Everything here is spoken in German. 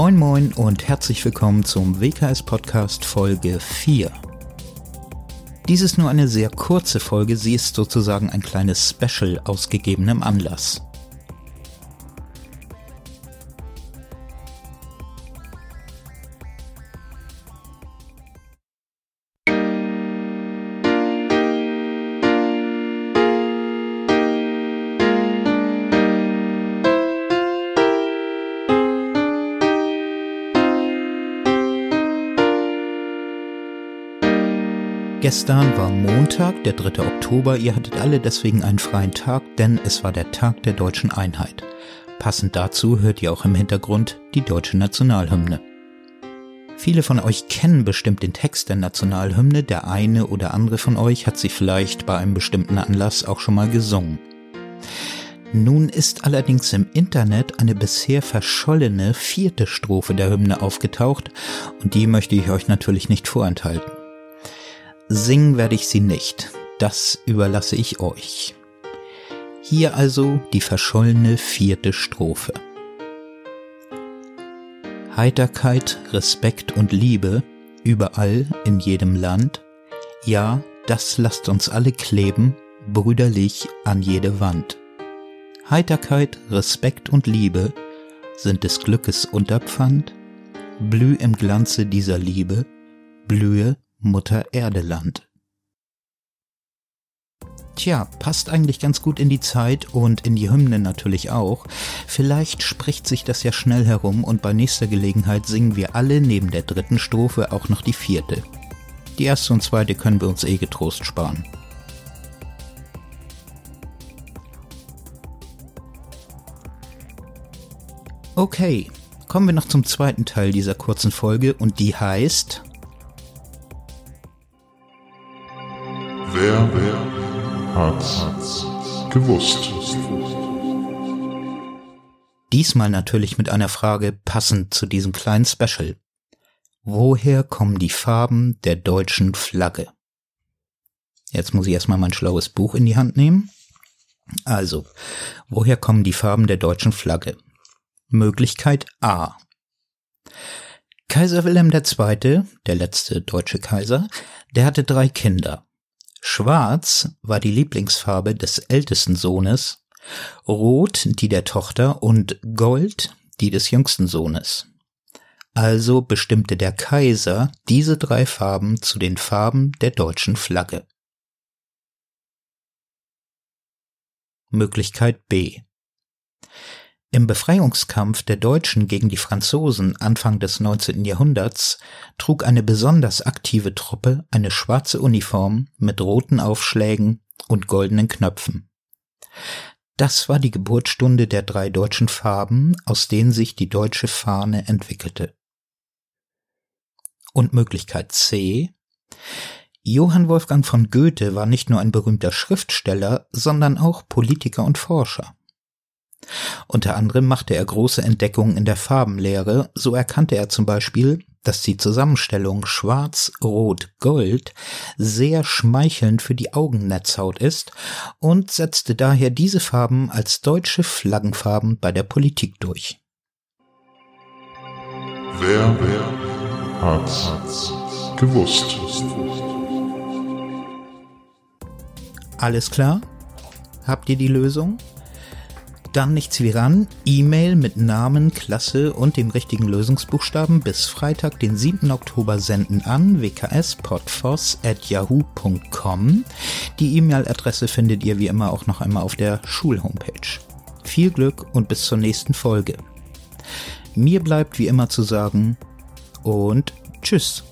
Moin moin und herzlich willkommen zum WKS Podcast Folge 4. Dies ist nur eine sehr kurze Folge, sie ist sozusagen ein kleines Special aus gegebenem Anlass. Gestern war Montag, der 3. Oktober. Ihr hattet alle deswegen einen freien Tag, denn es war der Tag der deutschen Einheit. Passend dazu hört ihr auch im Hintergrund die deutsche Nationalhymne. Viele von euch kennen bestimmt den Text der Nationalhymne, der eine oder andere von euch hat sie vielleicht bei einem bestimmten Anlass auch schon mal gesungen. Nun ist allerdings im Internet eine bisher verschollene vierte Strophe der Hymne aufgetaucht und die möchte ich euch natürlich nicht vorenthalten. Singen werde ich sie nicht, das überlasse ich euch. Hier also die verschollene vierte Strophe. Heiterkeit, Respekt und Liebe, überall in jedem Land, ja, das lasst uns alle kleben, brüderlich an jede Wand. Heiterkeit, Respekt und Liebe sind des Glückes Unterpfand, blüh im Glanze dieser Liebe, blühe Mutter Erde Land. Tja, passt eigentlich ganz gut in die Zeit und in die Hymne natürlich auch. Vielleicht spricht sich das ja schnell herum und bei nächster Gelegenheit singen wir alle neben der dritten Strophe auch noch die vierte. Die erste und zweite können wir uns eh getrost sparen. Okay, kommen wir noch zum zweiten Teil dieser kurzen Folge und die heißt Wer, wer hat's gewusst? Diesmal natürlich mit einer Frage passend zu diesem kleinen Special. Woher kommen die Farben der deutschen Flagge? Jetzt muss ich erstmal mein schlaues Buch in die Hand nehmen. Also, woher kommen die Farben der deutschen Flagge? Möglichkeit A. Kaiser Wilhelm II., der letzte deutsche Kaiser, der hatte drei Kinder. Schwarz war die Lieblingsfarbe des ältesten Sohnes, Rot die der Tochter und Gold die des jüngsten Sohnes. Also bestimmte der Kaiser diese drei Farben zu den Farben der deutschen Flagge. Möglichkeit B. Im Befreiungskampf der Deutschen gegen die Franzosen Anfang des 19. Jahrhunderts trug eine besonders aktive Truppe eine schwarze Uniform mit roten Aufschlägen und goldenen Knöpfen. Das war die Geburtsstunde der drei deutschen Farben, aus denen sich die deutsche Fahne entwickelte. Und Möglichkeit C. Johann Wolfgang von Goethe war nicht nur ein berühmter Schriftsteller, sondern auch Politiker und Forscher. Unter anderem machte er große Entdeckungen in der Farbenlehre, so erkannte er zum Beispiel, dass die Zusammenstellung Schwarz, Rot, Gold sehr schmeichelnd für die Augennetzhaut ist und setzte daher diese Farben als deutsche Flaggenfarben bei der Politik durch. Wer, wer hat's gewusst? Alles klar? Habt ihr die Lösung? Dann nichts wie ran, E-Mail mit Namen, Klasse und dem richtigen Lösungsbuchstaben bis Freitag, den 7. Oktober senden an wkspodfoss.yahoo.com. Die E-Mail-Adresse findet ihr wie immer auch noch einmal auf der Schulhomepage. Viel Glück und bis zur nächsten Folge. Mir bleibt wie immer zu sagen und tschüss.